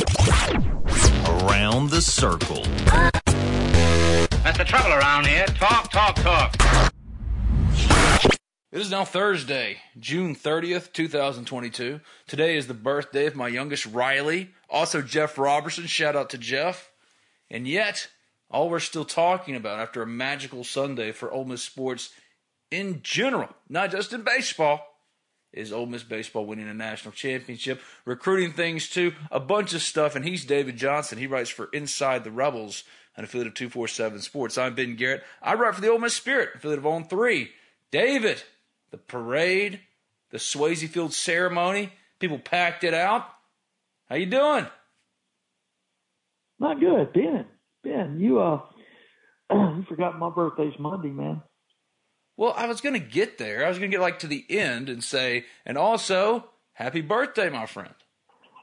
Around the circle. That's the trouble around here. Talk, talk, talk. It is now Thursday, June 30th, 2022. Today is the birthday of my youngest Riley, also Jeff Robertson. Shout out to Jeff. And yet, all we're still talking about after a magical Sunday for Ole Miss sports in general, not just in baseball, is Ole Miss baseball winning a national championship, recruiting things too, a bunch of stuff. And he's David Johnson. He writes for Inside the Rebels, an affiliate of 247 Sports. I'm Ben Garrett. I write for the Ole Miss Spirit, affiliate of On 3. David, the parade, the Swayze Field ceremony, people packed it out. How you doing? Not good, Ben. Ben, you uh, you forgot my birthday's Monday, man. Well, I was going to get there. I was going to get like to the end and say, and also, happy birthday, my friend.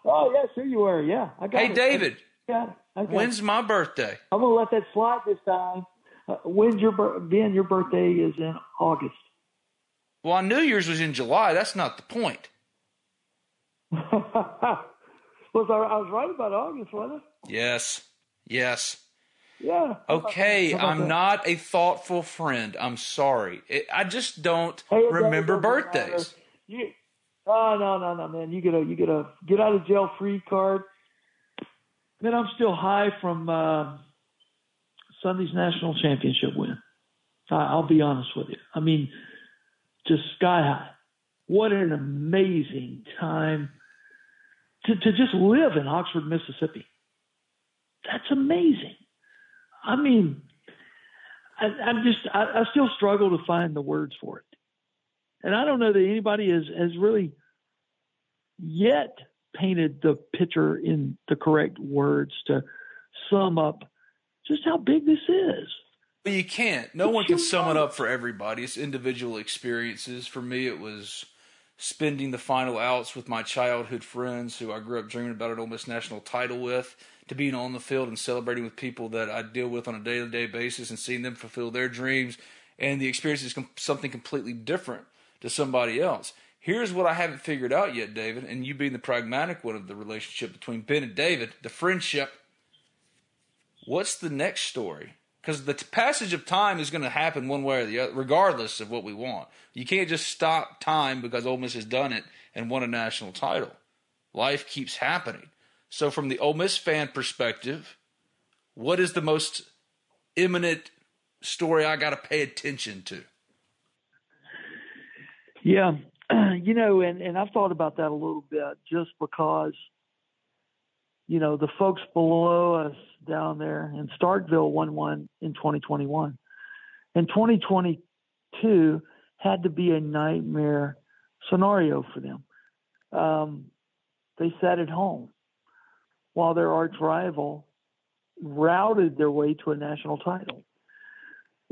Oh yeah, sure you were. Yeah, I got Hey, it. David, I got it. I when's my birthday? I'm gonna let that slide this time. Uh, when's your bir- Ben? Your birthday is in August. Well, I knew yours was in July. That's not the point. was I, I was right about August, wasn't I? Yes. Yes. Yeah. Okay, I'm not a thoughtful friend. I'm sorry. It, I just don't Hey, remember birthdays. You, oh no no no man! You get a you get a get out of jail free card. Man, I'm still high from uh, Sunday's national championship win. I, I'll be honest with you. I mean, just sky high. What an amazing time to to just live in Oxford, Mississippi. That's amazing. I mean, I, I'm just I, I still struggle to find the words for it. And I don't know that anybody has, has really yet painted the picture in the correct words to sum up just how big this is. But you can't. No one can sum it up for everybody. It's individual experiences. For me, it was spending the final outs with my childhood friends who I grew up dreaming about an Ole Miss national title with, to being on the field and celebrating with people that I deal with on a day to day basis and seeing them fulfill their dreams. And the experience is com- something completely different to somebody else. Here's what I haven't figured out yet, David, and you being the pragmatic one of the relationship between Ben and David, the friendship. What's the next story? Because the t- passage of time is going to happen one way or the other, regardless of what we want. You can't just stop time because Ole Miss has done it and won a national title. Life keeps happening. So, from the Ole Miss fan perspective, what is the most imminent story I got to pay attention to? Yeah. You know, and, and I've thought about that a little bit just because, you know, the folks below us down there in Starkville won one in 2021. And 2022 had to be a nightmare scenario for them. Um, they sat at home while their arch rival routed their way to a national title.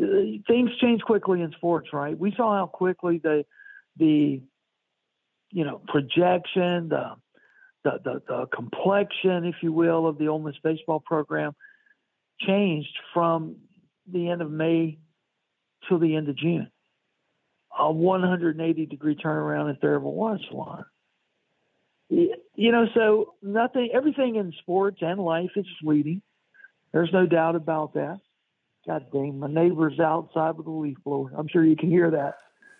Uh, Things change quickly in sports, right? We saw how quickly the the you know projection, the the, the the complexion, if you will, of the Ole Miss baseball program changed from the end of May till the end of June. A 180 degree turnaround if there ever was one. You know, so nothing, everything in sports and life is fleeting. There's no doubt about that. God dang, my neighbor's outside with a leaf blower. I'm sure you can hear that.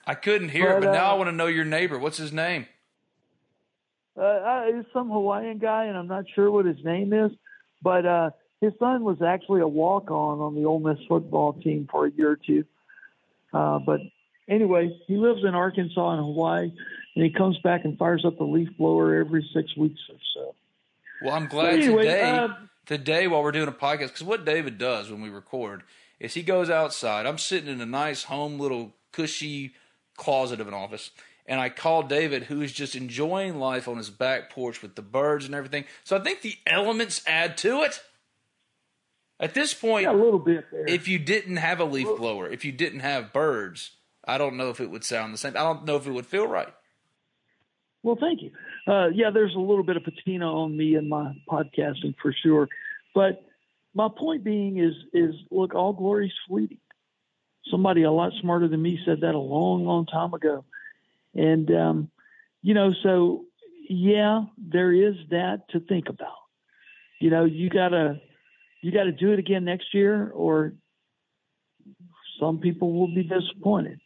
I couldn't hear it, But, but now I uh, want to know your neighbor. What's his name? Uh, uh, it's some Hawaiian guy, and I'm not sure what his name is, but uh, his son was actually a walk-on on the Ole Miss football team for a year or two. Uh, but anyway, he lives in Arkansas and Hawaii, and he comes back and fires up the leaf blower every six weeks or so. Well, I'm glad anyway, today, uh, today while we're doing a podcast, because what David does when we record is he goes outside. I'm sitting in a nice home little cushy closet of an office, and I called David, who is just enjoying life on his back porch with the birds and everything. So I think the elements add to it. At this point, yeah, a little bit there. if you didn't have a leaf blower, if you didn't have birds, I don't know if it would sound the same. I don't know if it would feel right. Well, thank you. Uh, yeah, there's a little bit of patina on me in my podcasting for sure, but my point being is is look, all glory's fleeting. Somebody a lot smarter than me said that a long, long time ago, and um, you know, so yeah, there is that to think about. You know, you gotta you got to do it again next year, or some people will be disappointed.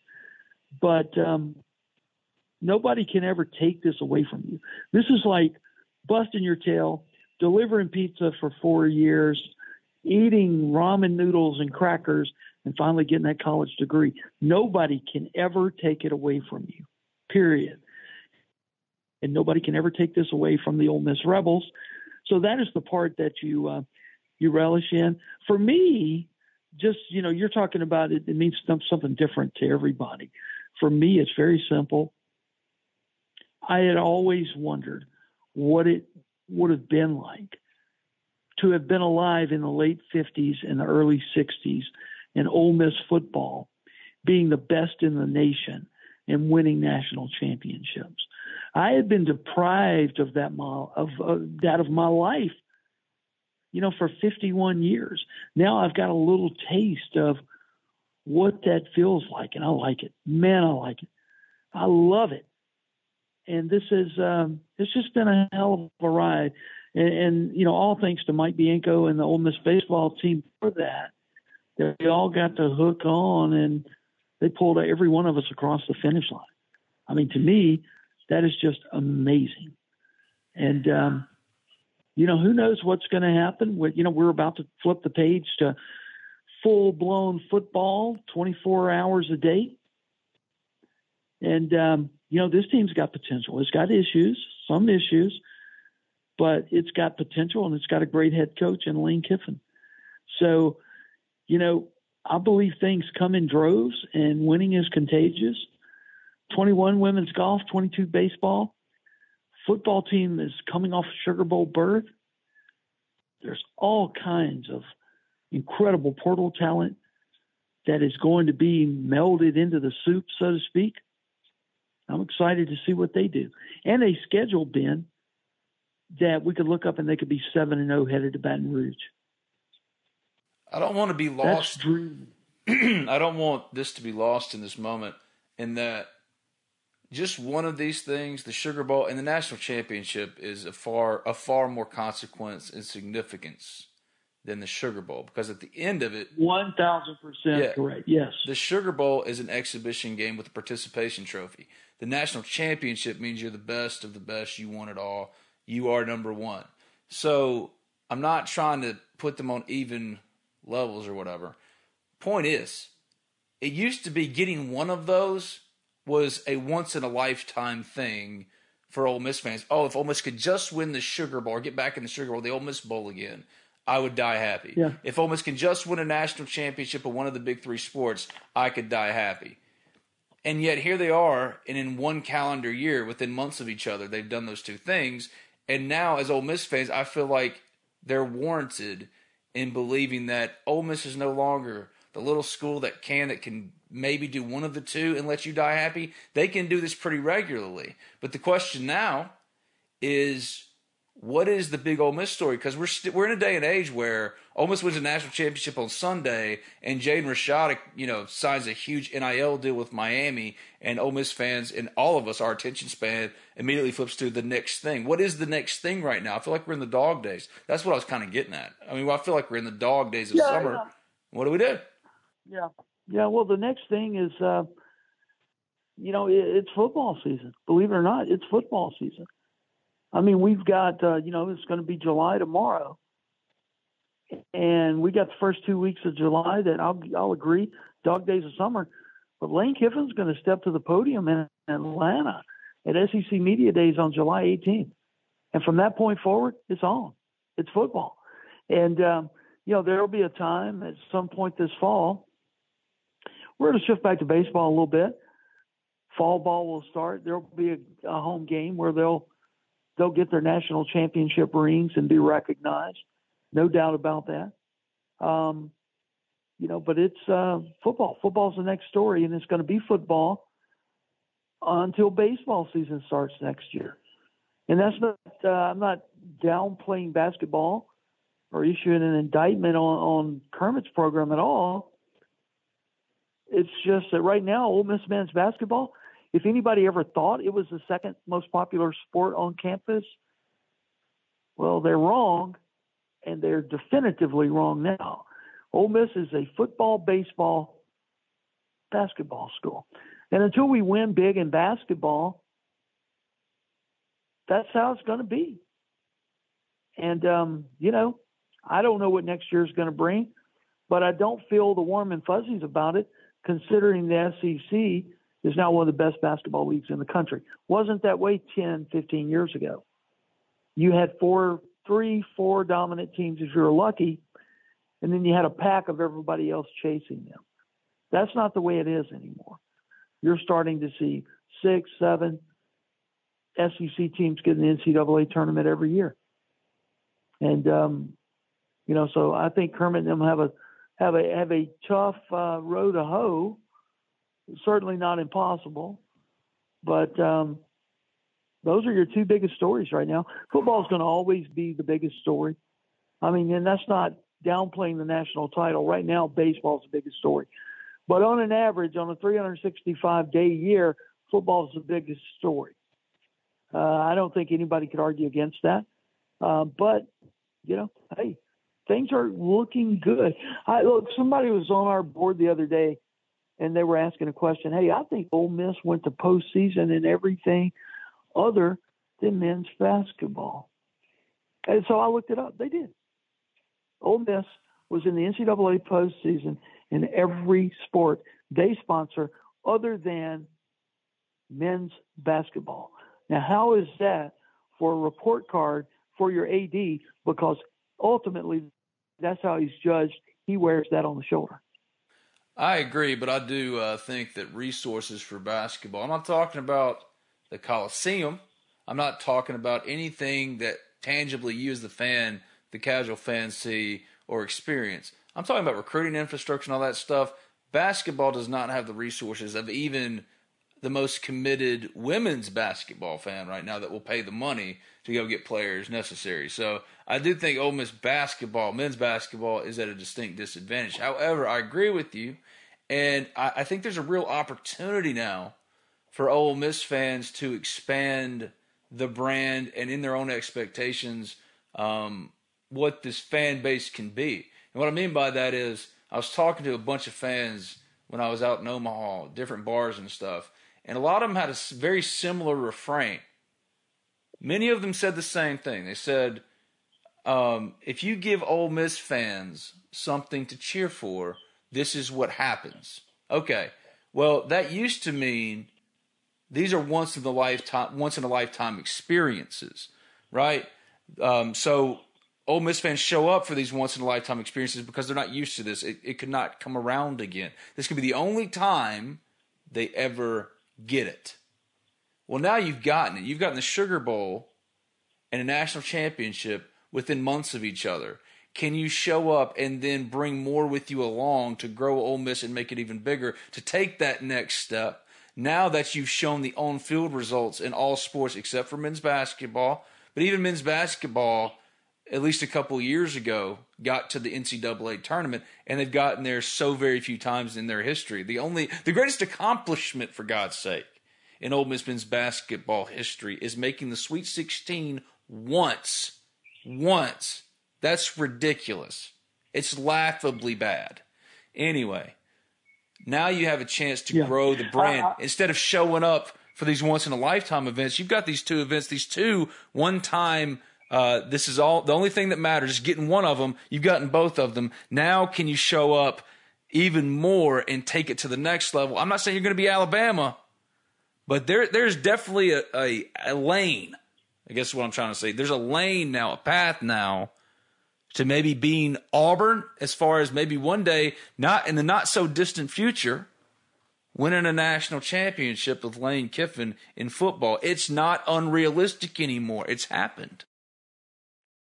But um, nobody can ever take this away from you. This is like busting your tail, delivering pizza for four years, eating ramen noodles and crackers, and finally getting that college degree. Nobody can ever take it away from you, period. And nobody can ever take this away from the Ole Miss Rebels. So that is the part that you uh, you relish in. For me, just you know, you're talking about it. It means something different to everybody. For me, it's very simple. I had always wondered what it would have been like to have been alive in the late 50s and the early 60s in Ole Miss football, being the best in the nation and winning national championships. I had been deprived of that of uh, that of my life you know, for 51 years. Now I've got a little taste of what that feels like, and I like it. Man, I like it. I love it. And this is, um, it's just been a hell of a ride. And, and, you know, all thanks to Mike Bianco and the Ole Miss baseball team for that. They all got to hook on and they pulled every one of us across the finish line. I mean, to me, that is just amazing. And, um, you know, who knows what's going to happen? With, you know, we're about to flip the page to full blown football, 24 hours a day. And, um, you know, this team's got potential. It's got issues, some issues, but it's got potential and it's got a great head coach in Lane Kiffin. So, you know, I believe things come in droves and winning is contagious. 21 women's golf, 22 baseball football team is coming off a Sugar Bowl berth. There's all kinds of incredible portal talent that is going to be melded into the soup, so to speak. I'm excited to see what they do. And a schedule, Ben, that we could look up and they could be 7 and 0 headed to Baton Rouge. I don't want to be lost. I don't want this to be lost in this moment in that just one of these things, the Sugar Bowl and the national championship, is a far a far more consequence and significance than the Sugar Bowl because at the end of it, one thousand percent correct. Yes, the Sugar Bowl is an exhibition game with a participation trophy. The national championship means you're the best of the best. You won it all. You are number one. So I'm not trying to put them on even levels or whatever. Point is, it used to be getting one of those was a once in a lifetime thing for Ole Miss fans. Oh, if Ole Miss could just win the Sugar Bowl or get back in the Sugar Bowl, the Ole Miss Bowl again, I would die happy. Yeah. If Ole Miss can just win a national championship of one of the big three sports, I could die happy. And yet here they are, and in one calendar year, within months of each other, they've done those two things. And now, as Ole Miss fans, I feel like they're warranted in believing that Ole Miss is no longer the little school that can that can maybe do one of the two and let you die happy. They can do this pretty regularly. But the question now is what is the big Ole Miss story? Because we're we st- we're in a day and age where Ole Miss wins a national championship on Sunday, and Jaden Rashada, you know, signs a huge NIL deal with Miami, and Ole Miss fans and all of us, our attention span immediately flips to the next thing. What is the next thing right now? I feel like we're in the dog days. That's what I was kind of getting at. I mean, I feel like we're in the dog days of yeah, summer. Yeah. What do we do? Yeah, yeah. Well, the next thing is, uh, you know, it, it's football season. Believe it or not, it's football season. I mean, we've got, uh, you know, it's going to be July tomorrow, and we got the first two weeks of July that I'll I'll agree, dog days of summer. But Lane Kiffin's going to step to the podium in Atlanta at SEC Media Days on July 18th, and from that point forward, it's on. It's football, and um, you know there'll be a time at some point this fall we're going to shift back to baseball a little bit. fall ball will start. There'll be a, a home game where they'll they'll get their national championship rings and be recognized. No doubt about that. Um, you know, but it's uh, football. Football's the next story, and it's going to be football until baseball season starts next year. And that's not. Uh, I'm not downplaying basketball or issuing an indictment on, on Kermit's program at all. It's just that right now, Ole Miss men's basketball. If anybody ever thought it was the second most popular sport on campus, well, they're wrong, and they're definitively wrong now. Ole Miss is a football, baseball, basketball school. And until we win big in basketball, that's how it's going to be. And, um, you know, I don't know what next year is going to bring, but I don't feel the warm and fuzzies about it, considering the SEC is now one of the best basketball leagues in the country. Wasn't that way 10, 15 years ago. You had four, three, four dominant teams if you were lucky, and then you had a pack of everybody else chasing them. That's not the way it is anymore. You're starting to see six, seven SEC teams get the NCAA tournament every year. And um, you know, so I think Kermit and them have a have a have a tough uh, road to hoe. Certainly not impossible, but um, those are your two biggest stories right now. Football is going to always be the biggest story. I mean, and that's not downplaying the national title. Right now, baseball is the biggest story. But on an average, on a 365 day year, football is the biggest story. Uh, I don't think anybody could argue against that. Uh, but, you know, hey, things are looking good. I look, somebody was on our board the other day and they were asking a question. Hey, I think Ole Miss went to postseason and everything other than men's basketball. And so I looked it up. They did. Ole Miss was in the NCAA postseason in every sport they sponsor other than men's basketball. Now, how is that for a report card for your AD? Because ultimately, that's how he's judged. He wears that on the shoulder. I agree, but I do uh, think that resources for basketball. I'm not talking about the Coliseum. I'm not talking about anything that tangibly you as the fan, the casual fan, see or experience. I'm talking about recruiting infrastructure and all that stuff. Basketball does not have the resources of even the most committed women's basketball fan right now that will pay the money to go get players necessary. So I do think Ole Miss basketball, men's basketball, is at a distinct disadvantage. However, I agree with you, and I, I think there's a real opportunity now for Ole Miss fans to expand the brand and in their own expectations um, what this fan base can be. And what I mean by that is I was talking to a bunch of fans when I was out in Omaha, different bars and stuff and a lot of them had a very similar refrain. Many of them said the same thing. They said, um, if you give Ole Miss fans something to cheer for, this is what happens. Okay, well, that used to mean these are once in the lifetime, once in a lifetime experiences, right? Um, so Ole Miss fans show up for these once in a lifetime experiences because they're not used to this. It, it could not come around again. This could be the only time they ever get it. Well, now you've gotten it. You've gotten the Sugar Bowl and a national championship within months of each other. Can you show up and then bring more with you along to grow Ole Miss and make it even bigger to take that next step? Now that you've shown the on-field results in all sports except for men's basketball, but even men's basketball, at least a couple years ago, got to the NCAA tournament, and they've gotten there so very few times in their history. The only, the greatest accomplishment, for God's sake, in Ole Miss men's basketball history is making the Sweet 16 once. Once. That's ridiculous. It's laughably bad. Anyway, now you have a chance to yeah. grow the brand instead of showing up for these once in a lifetime events. You've got these two events, these two one time uh, this is all the only thing that matters is getting one of them. You've gotten both of them. Now, can you show up even more and take it to the next level? I'm not saying you're going to be Alabama, but there there's definitely a, a, a lane. I guess what I'm trying to say. There's a lane now, a path now to maybe being Auburn as far as maybe one day, not in the not so distant future, winning a national championship with Lane Kiffin in football. It's not unrealistic anymore. It's happened.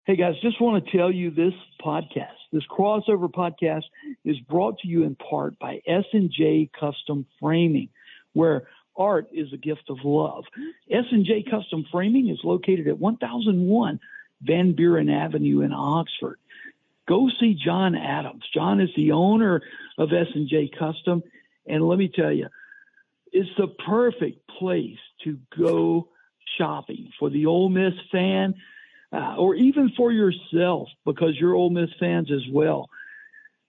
Hey guys, just want to tell you this podcast, this crossover podcast is brought to you in part by S&J Custom Framing, where art is a gift of love. S&J Custom Framing is located at 1001 Van Buren Avenue in Oxford. Go see John Adams. John is the owner of S&J Custom, and let me tell you, it's the perfect place to go shopping for the Ole Miss fan uh, or even for yourself because you're Ole Miss fans as well.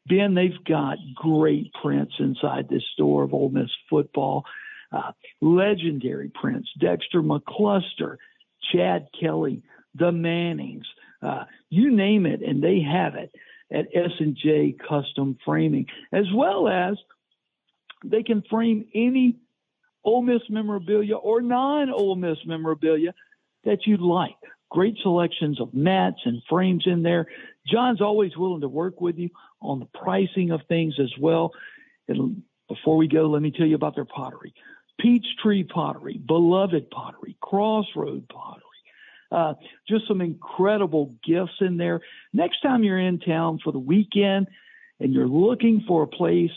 Ben, they've got great prints inside this store of Ole Miss football. Uh, legendary prints, Dexter McCluster, Chad Kelly, the Mannings, uh, you name it, and they have it at S&J Custom Framing, as well as they can frame any Ole Miss memorabilia or non-Ole Miss memorabilia that you'd like great selections of mats and frames in there. John's always willing to work with you on the pricing of things as well. And before we go, let me tell you about their pottery. Peachtree Pottery, Beloved Pottery, Crossroad Pottery. Uh, just some incredible gifts in there. Next time you're in town for the weekend and you're looking for a place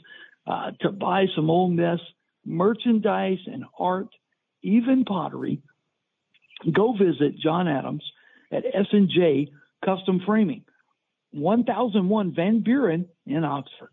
uh, to buy some Ole Miss merchandise and art, even pottery, go visit John Adams at S&J Custom Framing, 1001 Van Buren in Oxford.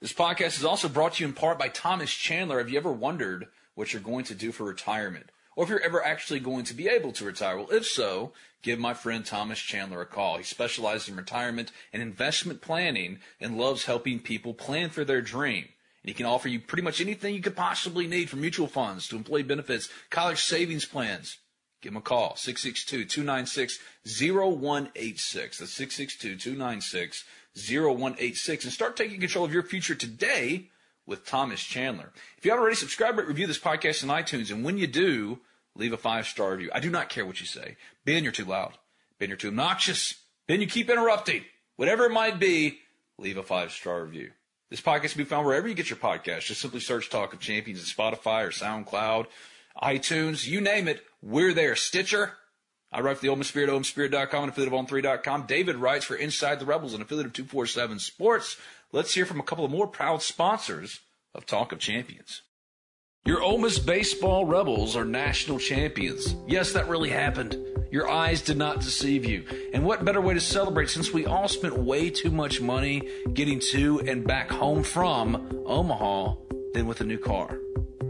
This podcast is also brought to you in part by Thomas Chandler. Have you ever wondered what you're going to do for retirement? Or if you're ever actually going to be able to retire? Well, if so, give my friend Thomas Chandler a call. He specializes in retirement and investment planning and loves helping people plan for their dream. And he can offer you pretty much anything you could possibly need from mutual funds to employee benefits, college savings plans, Give them a call, 662-296-0186. That's 662-296-0186. And start taking control of your future today with Thomas Chandler. If you haven't already subscribed, rate, review this podcast in iTunes. And when you do, leave a five-star review. I do not care what you say. Ben, you're too loud. Ben, you're too obnoxious. Ben, you keep interrupting. Whatever it might be, leave a five-star review. This podcast can be found wherever you get your podcast. Just simply search Talk of Champions in Spotify or SoundCloud, iTunes, you name it. We're there. Stitcher. I write for the Ole Miss Spirit, OMSpirit.com, and affiliate of On3.com. David writes for Inside the Rebels, an affiliate of 247 Sports. Let's hear from a couple of more proud sponsors of Talk of Champions. Your Ole baseball Rebels are national champions. Yes, that really happened. Your eyes did not deceive you. And what better way to celebrate since we all spent way too much money getting to and back home from Omaha than with a new car?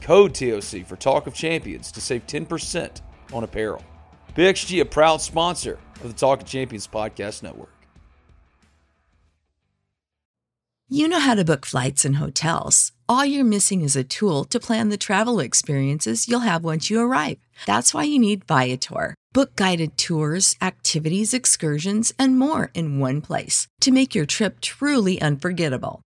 code TOC for Talk of Champions to save 10% on apparel. PXG, a proud sponsor of the Talk of Champions podcast network. You know how to book flights and hotels. All you're missing is a tool to plan the travel experiences you'll have once you arrive. That's why you need Viator. Book guided tours, activities, excursions, and more in one place to make your trip truly unforgettable.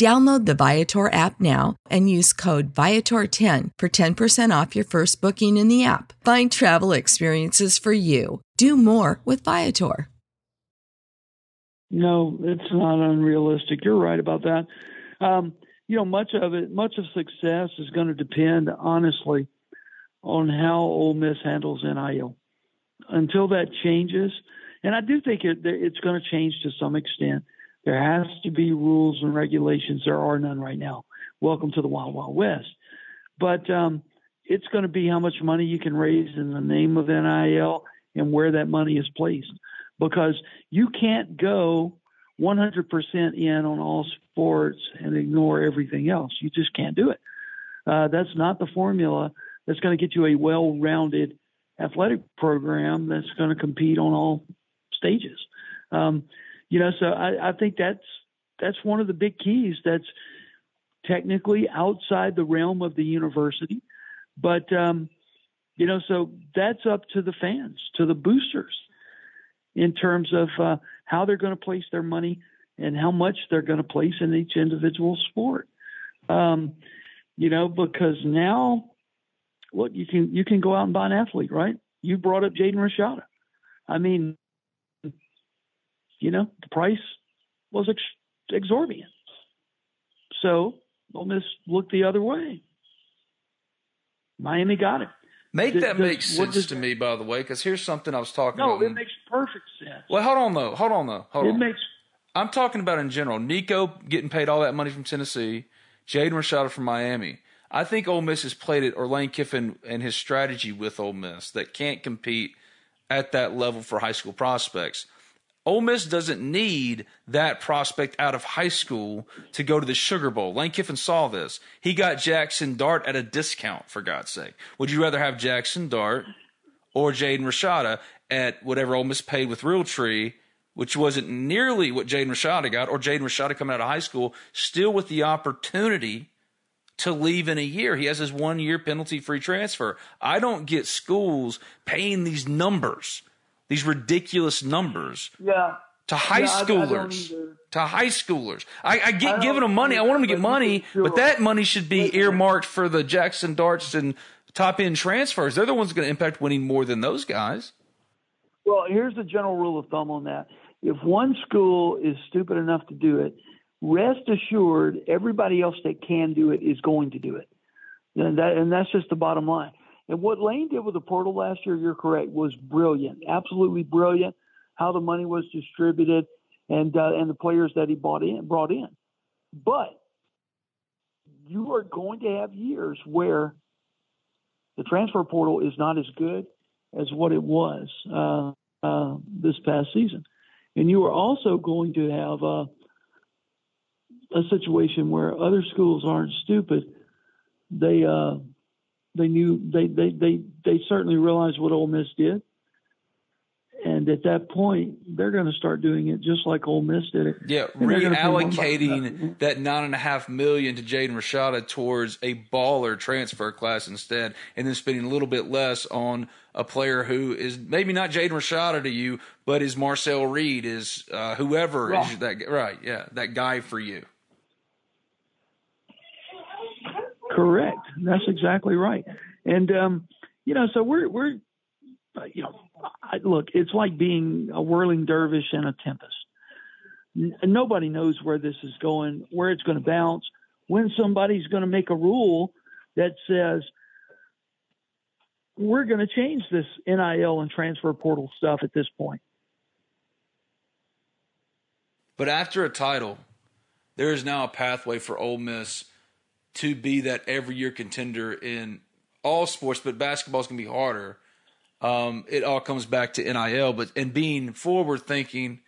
Download the Viator app now and use code Viator10 for 10% off your first booking in the app. Find travel experiences for you. Do more with Viator. No, it's not unrealistic. You're right about that. Um, you know, much of it, much of success is going to depend, honestly, on how Ole Miss handles NIL. Until that changes, and I do think it, it's going to change to some extent there has to be rules and regulations. There are none right now. Welcome to the Wild Wild West. But um, it's going to be how much money you can raise in the name of NIL and where that money is placed. Because you can't go 100% in on all sports and ignore everything else. You just can't do it. Uh, that's not the formula that's going to get you a well rounded athletic program that's going to compete on all stages. Um, you know, so I, I think that's that's one of the big keys. That's technically outside the realm of the university, but um, you know, so that's up to the fans, to the boosters, in terms of uh, how they're going to place their money and how much they're going to place in each individual sport. Um, you know, because now, look, you can you can go out and buy an athlete, right? You brought up Jaden Rashada. I mean, you know, the price was ex- exorbitant. So Ole Miss looked the other way. Miami got it. Make Does- that does- make sense does- to me, by the way, because here's something I was talking No, about. No, it makes perfect sense. well, hold on though. Hold on though. Hold it on. makes I'm talking about in general. Nico getting paid all that money from Tennessee, Jaden Rashada from Miami. I think Ole Miss has played it, or Lane Kiffin and his strategy with Ole Miss that can't compete at that level for high school prospects. Ole Miss doesn't need that prospect out of high school to go to the Sugar Bowl. Lane Kiffin saw this. He got Jaxson Dart at a discount, for God's sake. Would you rather have Jaxson Dart or Jaden Rashada at whatever Ole Miss paid with Realtree, which wasn't nearly what Jaden Rashada got, or Jaden Rashada coming out of high school, still with the opportunity to leave in a year. He has his one year penalty free transfer. I don't get schools paying these numbers, these ridiculous numbers yeah. to high Yeah, I- I schoolers. to high schoolers. I, I I get giving them money. I want them to get money, can but that money should be earmarked for the Jaxson Darts and top end transfers. They're the ones going to impact winning more than those guys. Well, here's the general rule of thumb on that. If one school is stupid enough to do it, rest assured everybody else that can do it is going to do it. And that and that's just the bottom line. And what Lane did with the portal last year, you're correct, was brilliant. Absolutely brilliant. How the money was distributed and uh, and the players that he bought in brought in. But you are going to have years where the transfer portal is not as good as what it was uh, uh, this past season. And you are also going to have uh, a situation where other schools aren't stupid. They uh, they knew they, they they they certainly realized what Ole Miss did, and at that point, they're going to start doing it just like Ole Miss did it. Yeah, reallocating that nine and a half million to Jaden Rashada towards a baller transfer class instead, and then spending a little bit less on a player who is maybe not Jaden Rashada to you, but is Marcel Reed, is uh, whoever right. is that right? Yeah, that guy for you. Correct. That's exactly right. And um, you know, so we're we're you know, I, look, it's like being a whirling dervish in a tempest. N- nobody knows where this is going, where it's going to bounce, when somebody's going to make a rule that says we're going to change this NIL and transfer portal stuff at this point. But after a title, there is now a pathway for Ole Miss to be that every year contender in all sports, but basketball is going to be harder um, it all comes back to NIL, but and being forward thinking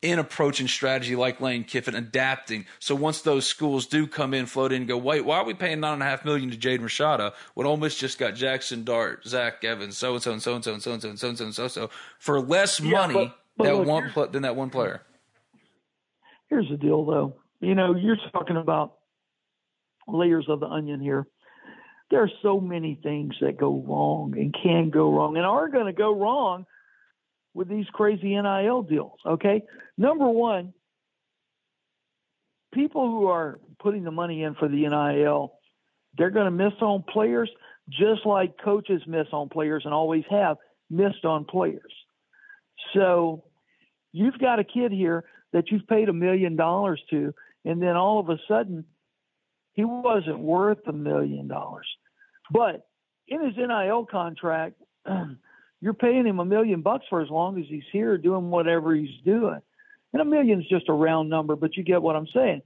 in approaching strategy like Lane Kiffin, adapting. So once those schools do come in, float in, and go, wait, why are we paying nine and a half million to Jaden Rashada when Ole Miss just got Jaxson Dart, Zach Evans, so and so and so and so and so and so and so and so and so, so for less yeah, money but, but that look, one pl- than that one player. Here's the deal, though. You know, you're talking about layers of the onion here there are so many things that go wrong and can go wrong and are going to go wrong with these crazy NIL deals. Okay. Number one, people who are putting the money in for the NIL, they're going to miss on players just like coaches miss on players and always have missed on players. So you've got a kid here that you've paid a million dollars to, and then all of a sudden he wasn't worth a million dollars. But in his NIL contract, you're paying him a million bucks for as long as he's here doing whatever he's doing. And a million's just a round number, but you get what I'm saying.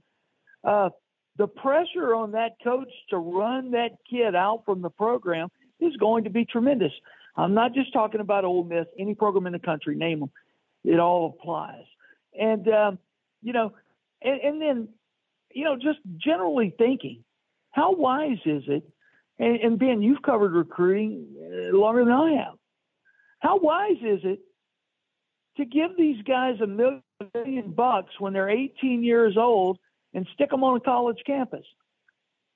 Uh, the pressure on that coach to run that kid out from the program is going to be tremendous. I'm not just talking about Ole Miss, any program in the country, name them. It all applies. And, um, you know, and, and then you know, just generally thinking, how wise is it? And, and Ben, you've covered recruiting uh, longer than I have. How wise is it to give these guys a million, bucks when they're 18 years old and stick them on a college campus?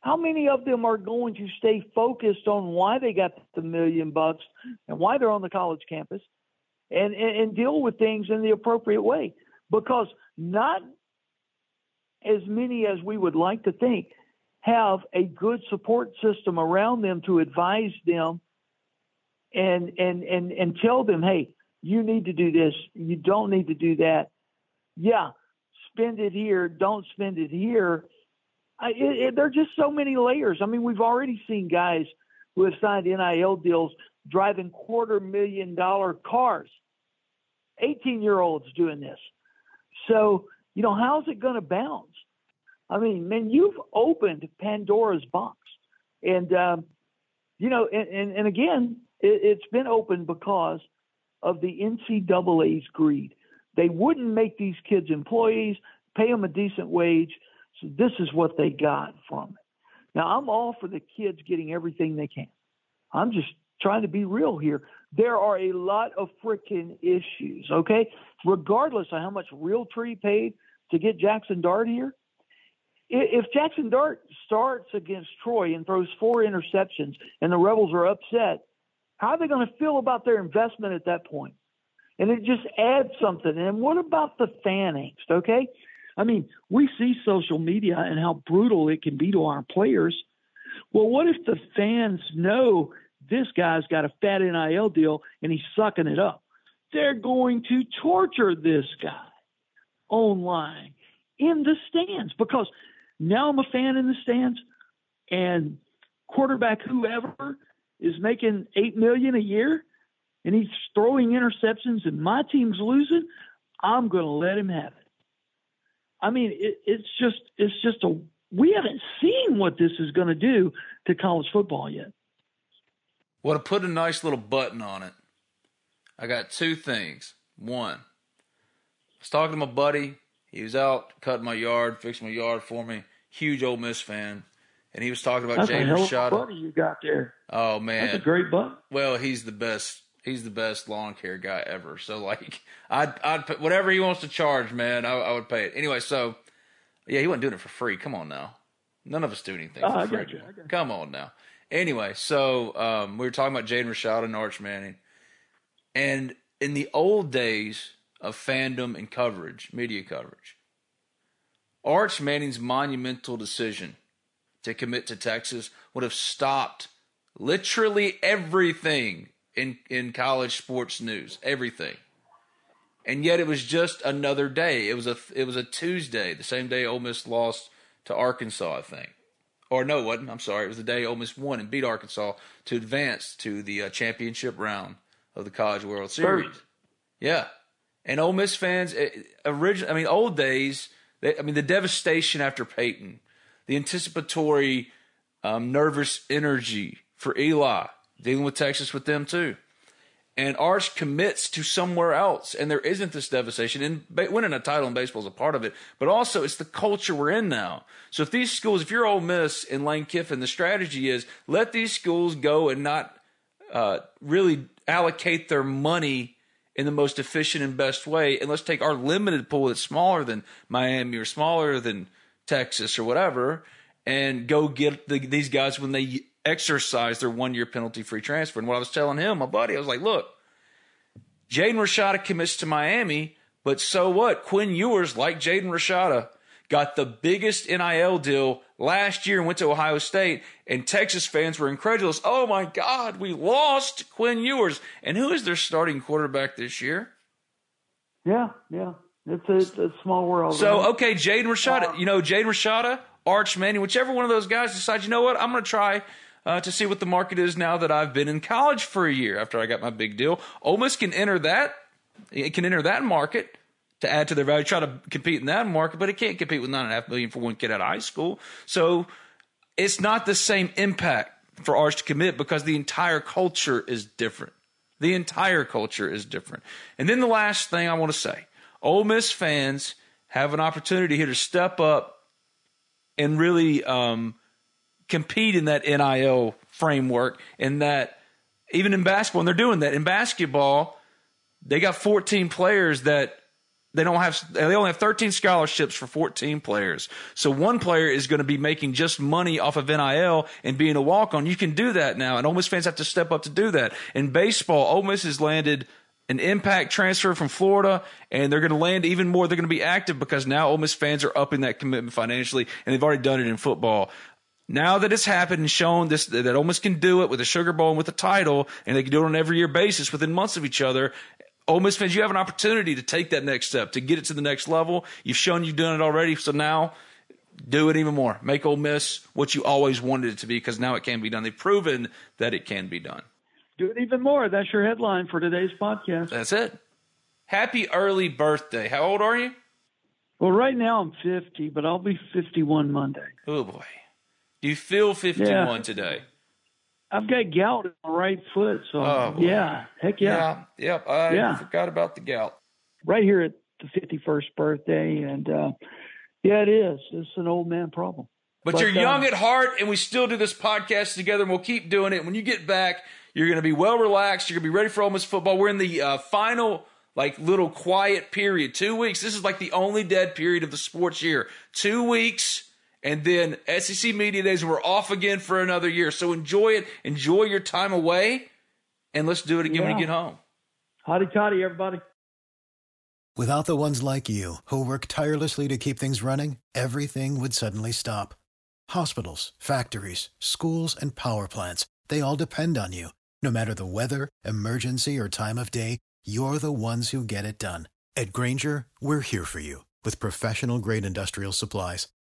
How many of them are going to stay focused on why they got the million bucks and why they're on the college campus and, and, and deal with things in the appropriate way? Because not as many as we would like to think have a good support system around them to advise them and and and and tell them, hey, you need to do this, you don't need to do that. Yeah, spend it here, don't spend it here. I, it, it, there are just so many layers. I mean, we've already seen guys who have signed NIL deals driving quarter million dollar cars. 18 year olds doing this. So you know, how's it going to bounce? I mean, man, you've opened Pandora's box. And, um, you know, and, and, and again, it, it's been opened because of the NCAA's greed. They wouldn't make these kids employees, pay them a decent wage. So this is what they got from it. Now, I'm all for the kids getting everything they can. I'm just trying to be real here. There are a lot of freaking issues, okay? Regardless of how much Realtree paid to get Jaxson Dart here. If Jaxson Dart starts against Troy and throws four interceptions and the Rebels are upset, how are they going to feel about their investment at that point? And it just adds something. And what about the fan angst? Okay. I mean, we see social media and how brutal it can be to our players. Well, what if the fans know this guy's got a fat NIL deal and he's sucking it up? They're going to torture this guy online in the stands because now I'm a fan in the stands and quarterback whoever is making eight million a year and he's throwing interceptions and my team's losing, I'm going to let him have it. I mean, it, it's just it's just a we haven't seen what this is going to do to college football yet. Well, to put a nice little button on it, I got two things. One, was talking to my buddy. He was out cutting my yard, fixing my yard for me. Huge Ole Miss fan, and he was talking about That's Jaden a hell Rashada. Buddy you got there. Oh man, that's a great butt. Well, he's the best he's the best lawn care guy ever. So like, I'd I'd put whatever he wants to charge, man. I, I would pay it anyway. So yeah, he wasn't doing it for free. Come on now, none of us do anything Oh, for I free. got you, I got you. Come on now. Anyway, so um, we were talking about Jaden Rashad and Arch Manning, and in the old days of fandom and coverage, media coverage, Arch Manning's monumental decision to commit to Texas would have stopped literally everything in, in college sports news, everything. And yet it was just another day. It was a it was a Tuesday, the same day Ole Miss lost to Arkansas, I think. Or no, it wasn't. I'm sorry. It was the day Ole Miss won and beat Arkansas to advance to the uh, championship round of the College World Series. Yeah, and Ole Miss fans, original. I mean, old days. They, I mean, the devastation after Peyton, the anticipatory, um, nervous energy for Eli dealing with Texas with them too, and Arch commits to somewhere else, and there isn't this devastation. And winning a title in baseball is a part of it, but also it's the culture we're in now. So if these schools, if you're Ole Miss and Lane Kiffin, the strategy is let these schools go and not uh, really allocate their money in the most efficient and best way. And let's take our limited pool that's smaller than Miami or smaller than Texas or whatever, and go get the, these guys when they exercise their one year penalty free transfer. And what I was telling him, my buddy, I was like, look, Jaden Rashada commits to Miami, but so what? Quinn Ewers, like Jaden Rashada, got the biggest NIL deal last year and went to Ohio State, and Texas fans were incredulous. Oh my God, we lost Quinn Ewers. And who is their starting quarterback this year? Yeah, yeah. It's a, it's a small world. right? So, okay, Jaden Rashada, you know, Jaden Rashada, Arch Manning, whichever one of those guys decides, you know what, I'm going to try uh, to see what the market is now that I've been in college for a year after I got my big deal. Ole Miss can enter that. It can enter that market to add to their value, try to compete in that market, but it can't compete with nine and a half million for one kid out of high school. So it's not the same impact for ours to commit because the entire culture is different. The entire culture is different. And then the last thing I want to say Ole Miss fans have an opportunity here to step up and really um, compete in that NIL framework. And that even in basketball, and they're doing that in basketball, they got 14 players that they don't have they only have 13 scholarships for 14 players so one player is going to be making just money off of nil and being a walk-on you can do that now and Ole Miss fans have to step up to do that in baseball Ole Miss has landed an impact transfer from Florida, and they're going to land even more. They're going to be active because now Ole Miss fans are upping that commitment financially, and they've already done it in football. Now that it's happened and shown this that Ole Miss can do it with a Sugar Bowl and with a title, and they can do it on an every year basis within months of each other. Ole Miss fans, you have an opportunity to take that next step, to get it to the next level. You've shown you've done it already, so now do it even more. Make Ole Miss what you always wanted it to be, because now it can be done. They've proven that it can be done. Do it even more. That's your headline for today's podcast. That's it. Happy early birthday. How old are you? Well, right now I'm 50, but I'll be 51 Monday. Oh boy. Do you feel 51 Yeah. today? I've got gout in my right foot, so Oh, yeah, heck yeah. Yep. I Yeah. forgot about the gout. Right here at the 51st birthday, and uh, yeah, it is. It's an old man problem. But, But, you're young um, at heart, and we still do this podcast together, and we'll keep doing it. When you get back, you're going to be well relaxed. You're going to be ready for Ole Miss football. We're in the uh, final, like, little quiet period. Two weeks. This is like the only dead period of the sports year. Two weeks, and then SEC Media Days, and we're off again for another year. So enjoy it. Enjoy your time away, and let's do it again when you get home. Hotty toddy, everybody. Without the ones like you, who work tirelessly to keep things running, everything would suddenly stop. Hospitals, factories, schools, and power plants, they all depend on you. No matter the weather, emergency, or time of day, you're the ones who get it done. At Grainger, we're here for you with professional grade industrial supplies.